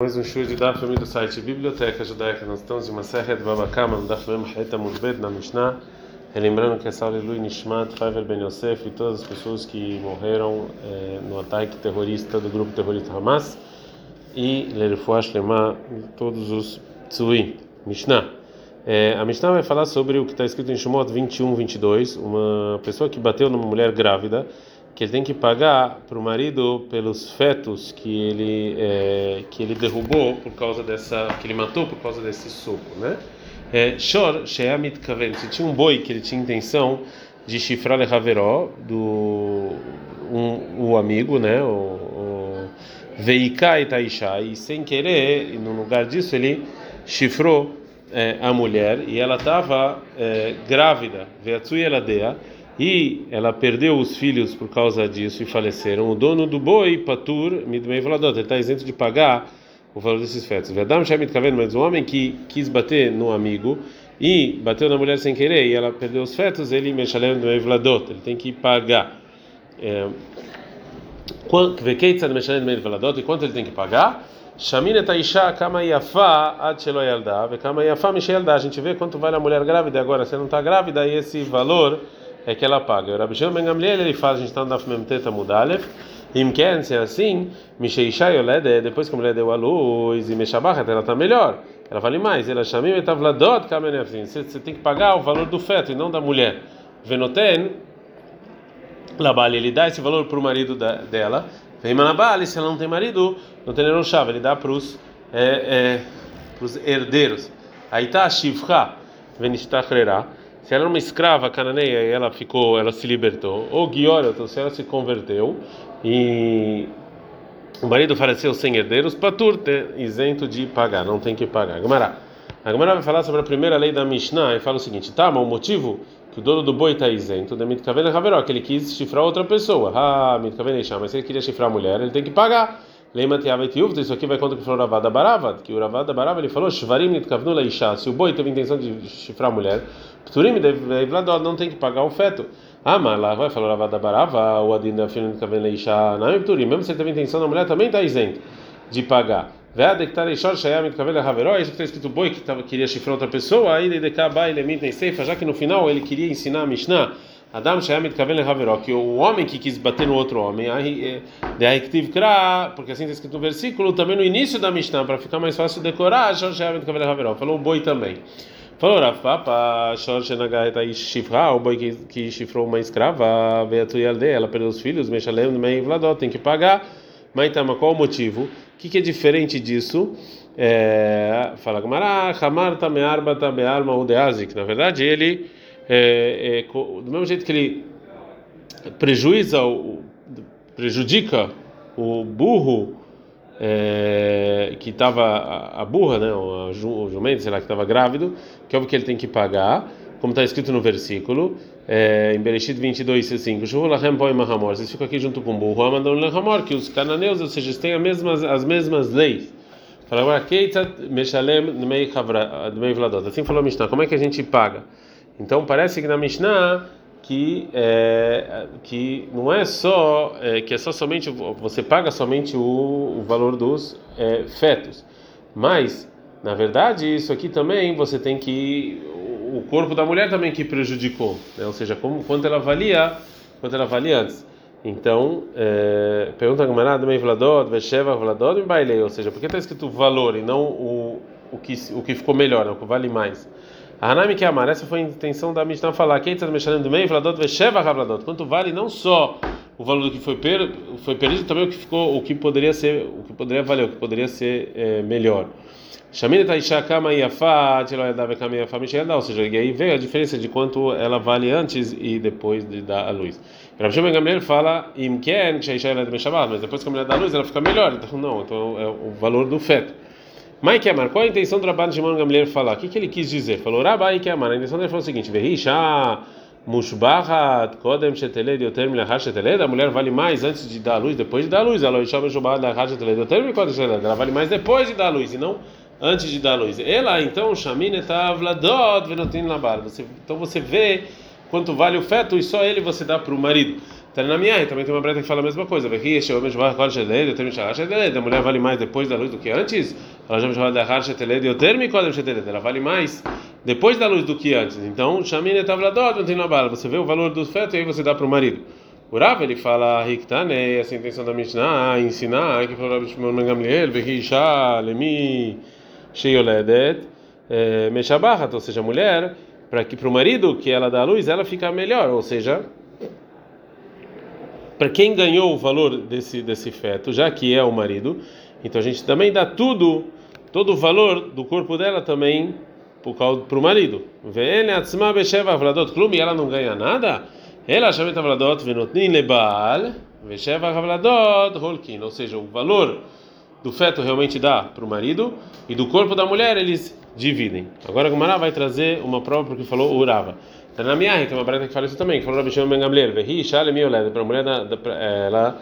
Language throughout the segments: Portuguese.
Mais um show de Daf do site Biblioteca Judaica. Nós estamos em uma serra de Babakama, no Daf Mem Haeta Mudbet, na Mishnah. Relembrando que Salve Lui Nishmat, Faivel Ben Yosef e todas as pessoas que morreram eh, no ataque terrorista do grupo terrorista Hamas. E Lerefuash Lema, todos os Tsui. Mishnah. Eh, a Mishnah vai falar sobre o que está escrito em Shemot 21, 22. Uma pessoa que bateu numa mulher grávida que ele tem que pagar para o marido pelos fetos que ele é, que ele derrubou por causa dessa que ele matou por causa desse soco, né? Shor sheamit kaven. Se tinha um boi que ele tinha intenção de chifrar lehaveró do um, o amigo, né? O veikai taisha e sem querer, no lugar disso ele chifrou é, a mulher e ela estava é, grávida, veatsui eladeia e ela perdeu os filhos por causa disso e faleceram, o dono do boi, Patur, Midmei Valadot, ele está isento de pagar o valor desses fetos. Vedam Shemit Kaven, mas um homem que quis bater no amigo e bateu na mulher sem querer e ela perdeu os fetos, ele Meshalem Midmei Valadot, ele tem que pagar. É, quanto ele tem que pagar? Shamina Taisha Kama Yafa Ad Shelo Yalda, Kama A gente vê quanto vale a mulher grávida agora, se não está grávida, e esse valor é que ela paga. O Rabi Shimon Ben Gamliel ele faz, a gente está no Daf Memteta Mudalev, Imken, se é assim, Misheisha Yolede, depois que a mulher deu a luz e Meshabachat, ela está melhor, ela vale mais. Ela chama e Tavladot Kamenefzin, você tem que pagar o valor do feto e não da mulher. Venoten, Labali, ele dá esse valor para o marido da, dela. Veimanabali, se ela não tem marido, não tem nenhum chave, ele dá para os é, é, herdeiros. Aí está a Shivcha, Venistachrera. Se ela era uma escrava cananeia e ela ficou, ela se libertou, ou Guiorot, se ela se converteu e o marido faleceu sem herdeiros, Patur, isento de pagar, não tem que pagar. Gamará. A Gamara vai falar sobre a primeira lei da Mishnah e fala o seguinte: tá, mas o motivo que o dono do boi está isento, da Mitkavene Haveró, que ele quis chifrar outra pessoa. Ah, Mitkavene mas se ele queria chifrar a mulher, ele tem que pagar. Lembra isso aqui vai contra o que falou Ravada Barava, que o Ravada Barava ele falou: Shvarim Nitkavnu Leisha, se o boi teve intenção de chifrar a mulher, Pturim não tem que pagar o feto. Ah, mas lá vai falar Ravada Barava, o Adin da filha Leisha, não é Pturim, mesmo se ele teve intenção da mulher, também está isento de pagar. Veada que está Leishor Shayam Nitkavnu Haveró, isso que está escrito boi que queria chifrar outra pessoa, aí ele decaba ele emite seifa, já que no final ele queria ensinar a Mishnah. Adam Shayamit Kaven Haveró, que o homem que quis bater no outro homem, aí Deiktiv Kra, porque assim está escrito no versículo, também no início da Mishnah, para ficar mais fácil decorar, Shayamit Kaven Haveró, falou boi também. Falou Rav Papa, Shor Shenagaheta Shifra, o boi que, que chifrou uma escrava, Beatu Yalde, ela perdeu os filhos, Meshalem, Mei Vladó, tem que pagar. Então, qual o motivo? O que, que é diferente disso? É, fala Gamara, Hamar Tamearba Tamearma Udeazik, na verdade ele é, é, do mesmo jeito que ele prejuíza, prejudica o burro é, que estava a, a, burra, né, o, o jumento, sei lá, que estava grávido, que é o que ele tem que pagar, como está escrito no versículo, é, em Bereshit 22, 5, vocês ficam aqui junto com o burro, que os cananeus, ou seja, têm as mesmas, as mesmas leis. Assim falou a Mishnah, como é que a gente paga? Então parece que na Mishnah que é, que não é só é, que é só somente você paga somente o, o valor dos é, fetos, mas na verdade isso aqui também você tem que o corpo da mulher também que prejudicou, né? ou seja, como quanto ela valia quanto ela valia antes. Então, é, pergunta a Gamarada, meio Vladod, Vesheva, Vladod e Bailei, ou seja, por que está escrito valor e não o, o, que, o que ficou melhor, né? o que vale mais? Hanami que amar, essa foi a intenção da Mishnah falar, quem está mexendo do meio, Vladot Vesheva Havladot. Quanto vale não só o valor que foi, per, foi perdido, também o que ficou, o que poderia ser, o que poderia valer, o que poderia ser é, melhor. Shamina Taisha Kama Yafa, Tiloyadav Kama Yafa Mishel, ou seja, e aí vem a diferença de quanto ela vale antes e depois de dar a luz. Rav Shimon Gamliel fala, Imken, Shaisha Elad Meshabat, mas depois que a mulher dá a luz, ela fica melhor. Então, não, então é o valor do feto. Mai Amar, qual a intenção do Rabban Shimon Gamliel falar? O que, que ele quis dizer? Falou, Rabai Amar, a intenção dele foi o seguinte: Verisha Mushbahat Kodem Sheteled Yoter Milachar Sheteled, a mulher vale mais antes de dar a luz, depois de dar a luz. Ela Mushbahat Lachar Sheteled Yoter Milachar Sheteled, ela vale mais depois de dar a luz e não antes de dar a luz. Ela, então, Shamin Etavladot Venotin Labar. Então você vê quanto vale o feto e só ele você dá para o marido. Tá na minha, também tem uma breta que fala a mesma coisa. A mulher vale mais depois da luz do que antes. Ela já. Ela vale mais depois da luz do que antes. Então, chamine tavladot, não tem na bala. Você vê o valor do feto e aí você dá para o marido. O Rav ele fala essa é a intenção da Mishnah, ensinar que eh, ou seja, a mulher para que para o marido que ela dá a luz ela fica melhor, ou seja, para quem ganhou o valor desse desse feto, já que é o marido, então a gente também dá tudo, todo o valor do corpo dela também para o marido. Ve'ene atzma besheva avladot klum, ela não ganha nada. Ela chama Tavladot venotnin lebal, vesheva Tavladot holkin, ou seja, o valor do feto realmente dá para o marido e do corpo da mulher eles dividem. Agora a Gumara vai trazer uma prova porque falou Urava. Na minha tem uma breta que fala isso também, que falou Rabi Shimon Ben Gamliel, vehi shale mioled, para a mulher ela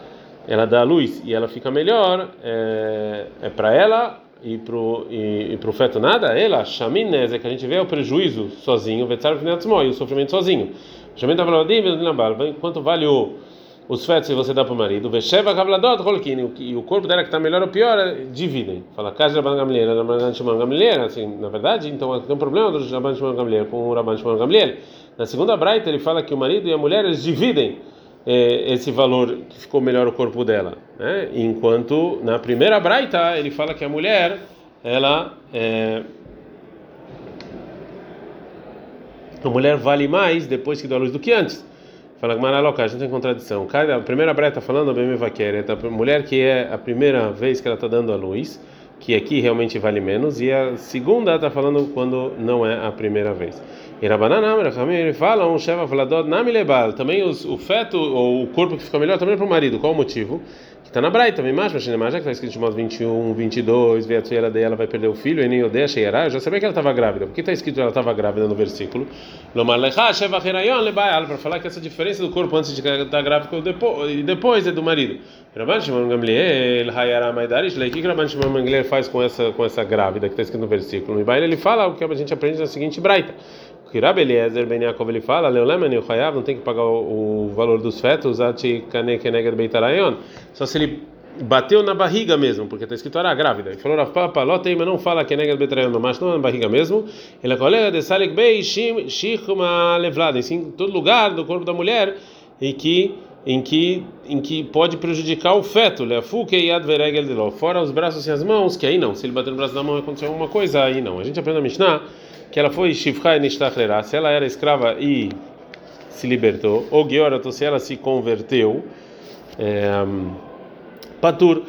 ela dá a luz e ela fica melhor, é, é para ela e pro e, e pro feto nada, ela chaminez é que a gente vê o prejuízo sozinho, vetzar e o sofrimento sozinho. Chamenta Vladim, quanto vale o, os fetos que você dá para o marido? Vesheva Kavladot Holkin, e o corpo dela que está melhor ou pior, dividem. Fala, casa Rabban Gamliel, Rabban Shimon Gamliel, assim, na verdade, então tem um problema do Rabban Shimon com o Rabban Shimon. Na segunda braita ele fala que o marido e a mulher eles dividem esse valor que ficou melhor o corpo dela, né? Enquanto na primeira braita ele fala que a mulher ela eh, a mulher vale mais depois que dá luz do que antes. Fala que Maraloca, a gente tem contradição. A primeira breta falando, a mulher que é a primeira vez que ela está dando a luz, que aqui realmente vale menos, e a segunda está falando quando não é a primeira vez. E fala, também os, o feto, ou o corpo que fica melhor, também é para o marido. Qual o motivo? Que está na Braita, mas já que está escrito em Shimon 21, 22, vê a tua dela vai perder o filho, e nem odeia Sheirá, eu já sabia que ela estava grávida. Por que está escrito que ela estava grávida no versículo? Para falar que essa diferença do corpo antes de estar grávida e depois é do marido. Rabban Shimon Gamliel, Hayara Maidarish, o que Rabban Shimon Gamliel faz com essa, com essa grávida que está escrito no versículo? No ele fala o que a gente aprende na seguinte Braita. Rabbi Eliezer Ben Yaakov ele fala, Leolema Chayav não tem que pagar o, o valor dos fetos, Ati Kane Keneged Beitarayon, só se ele bateu na barriga mesmo, porque está escrito era grávida. Ele falou, Papa, Lotei, mas não fala Keneged Beitarayon, mas não é na barriga mesmo. Ele é colega de Salik Bei Shichma Levlad, em todo lugar do corpo da mulher em que em que em que pode prejudicar o feto, fora os braços e as mãos, que aí não, se ele bater no braço da mão e acontecer alguma coisa, aí não. A gente aprende a Mishnah que ela foi Shivchai Nishtachlera, se ela era escrava e se libertou, ou Georato, se ela se converteu, é, Patur,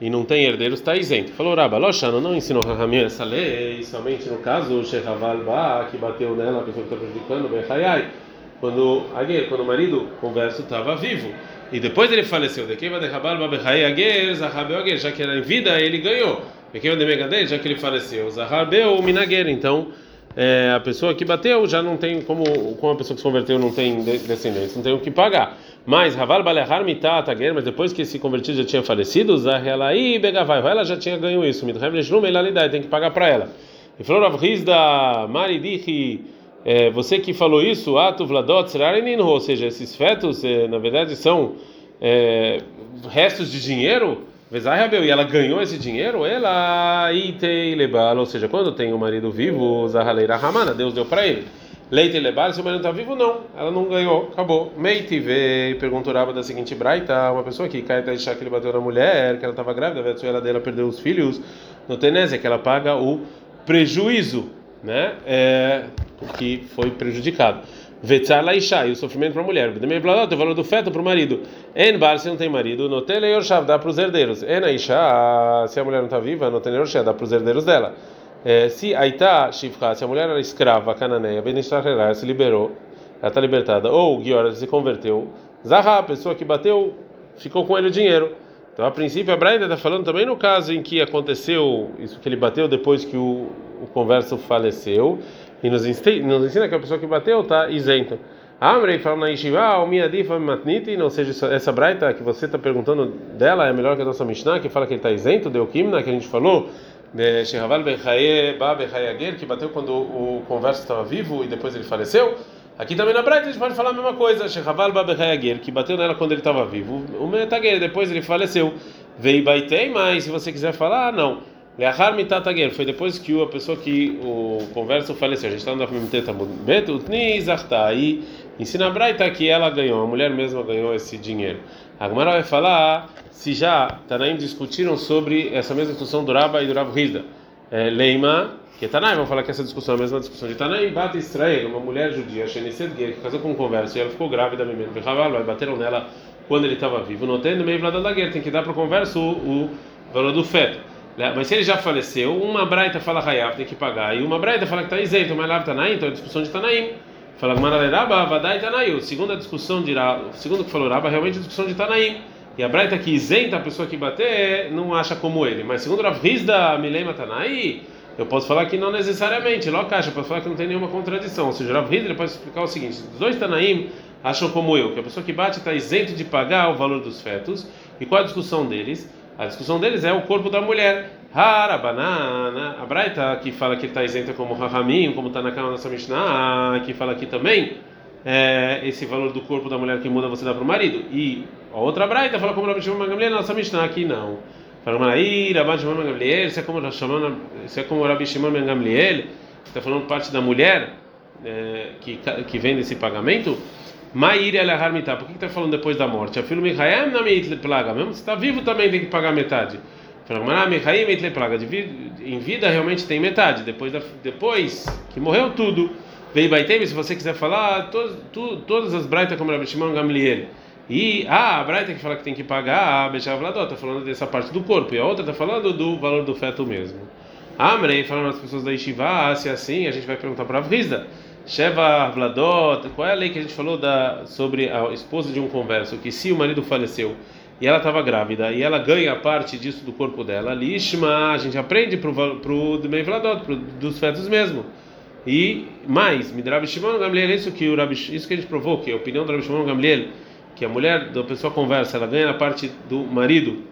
e não tem herdeiros, está isento. Falou Rabba, Loshano não ensinou Rahamim essa lei, somente no caso o Shehaval Ba, que bateu nela, a pessoa que está prejudicando, Bechayai, quando, quando o marido converso estava vivo. E depois ele faleceu. De quem vai derrabar já que era em vida, ele ganhou. De já que ele faleceu. Zahabeu Minaguer. Então, é, a pessoa que bateu já não tem como, como a pessoa que se converteu não tem descendentes, não tem o que pagar. Mas Raval Balehar Mitatager, mas depois que esse convertido já tinha falecido, Zahelai Begavai, ela já tinha ganho isso. tem que pagar para ela. E falou Rav da Maridichi, é, você que falou isso, Atu Vladot ou seja, esses fetos, é, na verdade, são é, restos de dinheiro e ela ganhou esse dinheiro, ela itei lebal, ou seja, quando tem o um marido vivo, Zahaleira Ramana, Deus deu para ele. Leite lebal, se o marido está vivo, não, ela não ganhou, acabou. Meite veio, perguntou da seguinte braita, uma pessoa que cai deixar que ele bateu na mulher, que ela estava grávida, a ela dela perdeu os filhos, no tenese, que ela paga o prejuízo, né, é, que foi prejudicado. Vetzar laisha, e o sofrimento para a mulher. Bdemei bladot, o valor do feto para o marido. En bar, se não tem marido, no teleyorshav, dá para os herdeiros. En aisha, se a mulher não está viva, no teleyorshav, dá para os herdeiros dela. É, se aita shivcha, se a mulher era escrava, cananeia, benishtarherá, se liberou, ela está libertada, ou Giora se converteu, Zahá, a pessoa que bateu, ficou com ele o dinheiro. Então, a princípio, a Braida está falando também no caso em que aconteceu isso que ele bateu depois que o, o converso faleceu e nos ensina, que a pessoa que bateu está isenta. Amrei fala na Yeshiva, o Miadifa Matniti, ou seja, essa braita que você está perguntando dela é melhor que a nossa Mishnah, que fala que ele está isento, deu Kimna, que a gente falou, Shehaval Ba Bechayager, que bateu quando o converso estava vivo e depois ele faleceu. Aqui também na Braita a gente pode falar a mesma coisa. Shechaval Babehayager, que bateu nela quando ele estava vivo. O Metager, depois ele faleceu. Veio Baitei, mas se você quiser falar, não. Leachar Mitatager, foi depois que a pessoa que o converso faleceu. A gente está no Miteta Bet, Utni Zachta. Aí ensina a Braita que ela ganhou, a mulher mesma ganhou esse dinheiro. A Gemara vai falar se já Tanaim discutiram sobre essa mesma discussão do Rabba e do Rav. É, Leima que Tanaim, vamos falar que essa discussão é a mesma discussão de Tanaim, bate Israel, uma mulher judia, que casou com um converso e ela ficou grávida, e bateram nela quando ele estava vivo, não tem no meio da guerra, tem que dar para o converso o valor do feto. Né? Mas se ele já faleceu, uma braita fala Hayav, tem que pagar, e uma braita fala que está isento, mas lá Tanaim, então é discussão de Tanaim. Fala Gmararaba, Vadai Tanaim. Segundo a discussão de segundo que falou Raba, realmente a discussão de Tanaim. E a braita que isenta a pessoa que bater, não acha como ele. Mas segundo Rav Rizda, Milema Tanaim, eu posso falar que não necessariamente, logo caixa, posso falar que não tem nenhuma contradição. Ou seja, Rav Hidra pode explicar o seguinte: os dois Tanaim acham como eu, que a pessoa que bate está isento de pagar o valor dos fetos. E qual a discussão deles? A discussão deles é o corpo da mulher. Hara, banana, a Braita que fala que está isento como Rahamim, como está na cama nossa Mishnah, que fala aqui também é, esse valor do corpo da mulher que muda você dá para o marido. E a outra Braita fala como Rabi Shimon Gamliel na nossa Mishnah, aqui não. Fala, aí, Rabbi Shimon Ben Gamliel, isso é como, isso é como Rabi Shimon Ben Gamliel, está falando parte da mulher é, que, que vem desse pagamento. Maíra ela mitá. Por que está falando depois da morte? A filho Michael na plaga. Mesmo se está vivo também tem que pagar metade. Plaga. Em vida realmente tem metade. Depois, da, depois que morreu tudo. Veio Baitem, se você quiser falar, todas, todas as braitas como Rabi Shimon Gamliel e ah, a Braita que fala que tem que pagar, a Bechavladó está falando dessa parte do corpo, e a outra está falando do valor do feto mesmo. Amrei, falando as pessoas da Yeshiva, ah, se é assim, a gente vai perguntar para a Vrizda. Sheva Vladot, qual é a lei que a gente falou da, sobre a esposa de um converso? Que se o marido faleceu e ela estava grávida e ela ganha parte disso do corpo dela, Lishma, a gente aprende para o Dmei Vladot, pro, dos fetos mesmo. E mais, Midrab Shimon Gamliel, isso que, o Rabi, isso que a gente provou, que a opinião do Rabi Shimon Gamliel que a mulher da pessoa conversa, ela ganha a parte do marido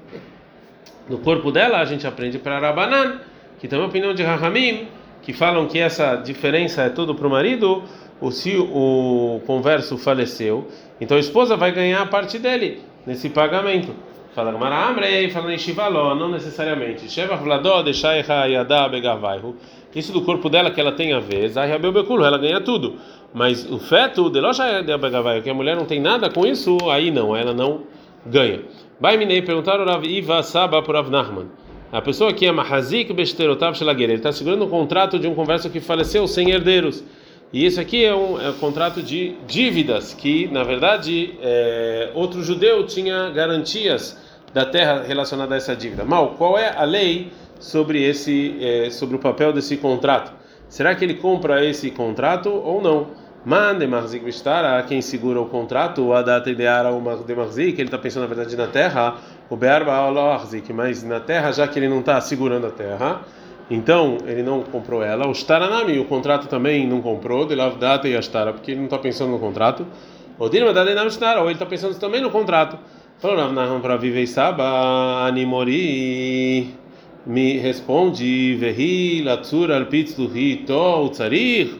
no corpo dela, a gente aprende para Rabanan, que também é a opinião de Rahamim, que falam que essa diferença é tudo para o marido, ou se o converso faleceu, então a esposa vai ganhar a parte dele nesse pagamento. Fala Gamara Amrei, fala Shivaló, não necessariamente. Sheva Vladó, deixai Yadá Begavaihu. Isso do corpo dela que ela tem a ver, ela ganha tudo. Mas o feto, que a mulher não tem nada com isso, aí não, ela não ganha. Vai Minei perguntaram Rav Iva Saba por Rav Nachman. A pessoa que é Mahazik Besterotav Shelager, ele está segurando um contrato de um converso que faleceu sem herdeiros. E isso aqui é um, é um contrato de dívidas, que na verdade é, outro judeu tinha garantias da terra relacionada a essa dívida. Mal, qual é a lei sobre esse, é, sobre o papel desse contrato? Será que ele compra esse contrato ou não? Mande marzik a quem segura o contrato, o adata ideara o marzik, ele está pensando na verdade na terra, o bearba marzik, mas na terra, já que ele não está segurando a terra, então ele não comprou ela. O staranami, o contrato também não comprou, de lavdata e astara, porque ele não está pensando no contrato. O dirma da ou ele está pensando também no contrato. Falou Rav Nahum para viver Saba, Animori, me responde, Vehi, Latsur, Alpitz, Luhi, To, Tzarir,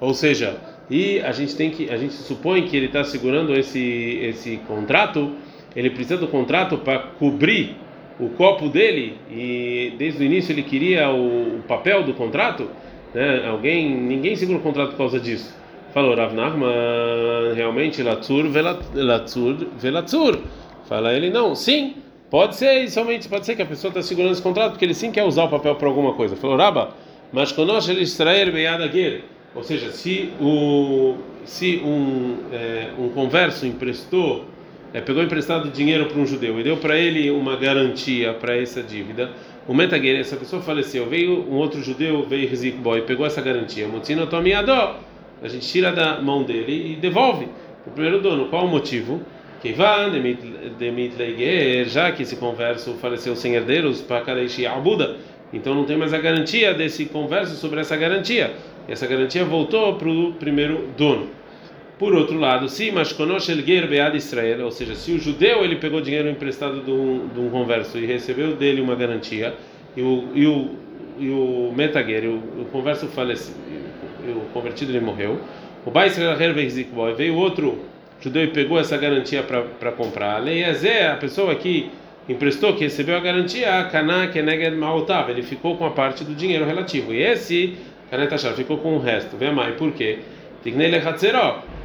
ou seja, e a gente tem que, a gente supõe que ele está segurando esse, esse contrato, ele precisa do contrato para cobrir o copo dele, e desde o início ele queria o, o papel do contrato, né? Alguém, ninguém segura o contrato por causa disso. Falou Rav Nachman, realmente, Latsur, Velatsur, Velatsur. Fala ele, não, sim, pode ser, somente pode ser que a pessoa está segurando esse contrato porque ele sim quer usar o papel para alguma coisa. Falou, Raba, mas conosco ele extrair beyadaguer. Ou seja, se, o, se um, é, um converso emprestou, é, pegou emprestado dinheiro para um judeu e deu para ele uma garantia para essa dívida, o metaguer, essa pessoa faleceu, veio um outro judeu, veio Rizik Boy, pegou essa garantia, Mutino Tomiadó, a gente tira da mão dele e devolve o primeiro dono. Qual o motivo? Keivan Demitleiger, já que esse converso faleceu sem herdeiros, para Kareishi Abuda, então não tem mais a garantia desse converso sobre essa garantia. E essa garantia voltou para o primeiro dono. Por outro lado, se Mashkonosh Elger Bead Israel, ou seja, se o judeu ele pegou dinheiro emprestado de um, de um converso e recebeu dele uma garantia, e o, e o, e o Metager, o, o converso faleceu, o convertido ele morreu, O Baisrael veio outro judeu e pegou essa garantia para comprar. A lei é a pessoa que emprestou, que recebeu a garantia, a Kana Keneged Maotav, ele ficou com a parte do dinheiro relativo. E esse Kanetachar ficou com o resto. Vê mais, por quê?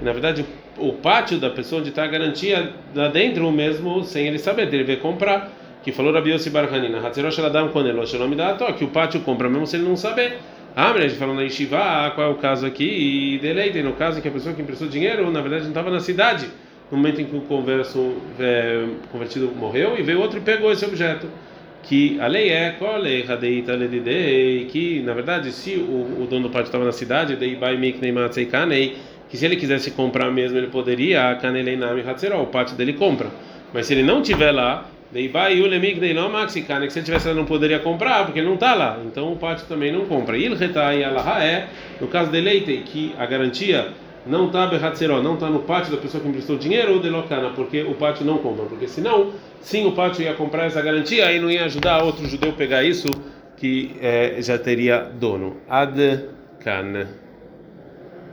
Na verdade, o pátio da pessoa onde está a garantia lá dentro mesmo, sem ele saber, ele veio comprar. Que falou Rabi Yossi Barhanina, Hatzerosh Eladam Konelo, Shalom Dato, que o pátio compra mesmo se ele não saber. Ah, mas a gente falou na Yeshiva, qual é o caso aqui? E deleitem, no caso que a pessoa que emprestou dinheiro, na verdade, não estava na cidade no momento em que o converso é, convertido morreu e veio outro e pegou esse objeto que a lei é que na verdade se o, o dono do pátio estava na cidade que se ele quisesse comprar mesmo ele poderia o pátio dele compra. Mas se ele não tiver lá que se ele tivesse lá não poderia comprar porque ele não está lá. Então o pátio também não compra. É no caso de leite que a garantia não está berratzeró, não está no pátio da pessoa que emprestou dinheiro ou de locana, porque o pátio não compra, porque senão, sim, o pátio ia comprar essa garantia e não ia ajudar outro judeu pegar isso que é, já teria dono. Ad kan.